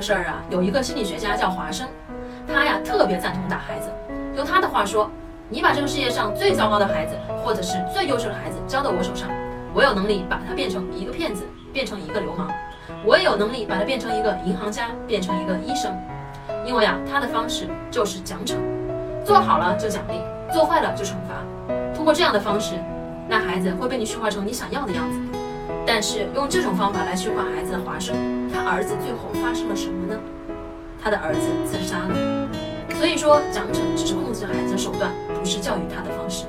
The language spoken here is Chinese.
个事儿啊，有一个心理学家叫华生，他呀特别赞同打孩子。用他的话说，你把这个世界上最糟糕的孩子，或者是最优秀的孩子交到我手上，我有能力把他变成一个骗子，变成一个流氓；我也有能力把他变成一个银行家，变成一个医生。因为啊，他的方式就是奖惩，做好了就奖励，做坏了就惩罚。通过这样的方式，那孩子会被你驯化成你想要的样子。但是用这种方法来驯化孩子的华生，他儿子最后发生了什么呢？他的儿子自杀了。所以说，奖惩只是控制孩子的手段，不是教育他的方式。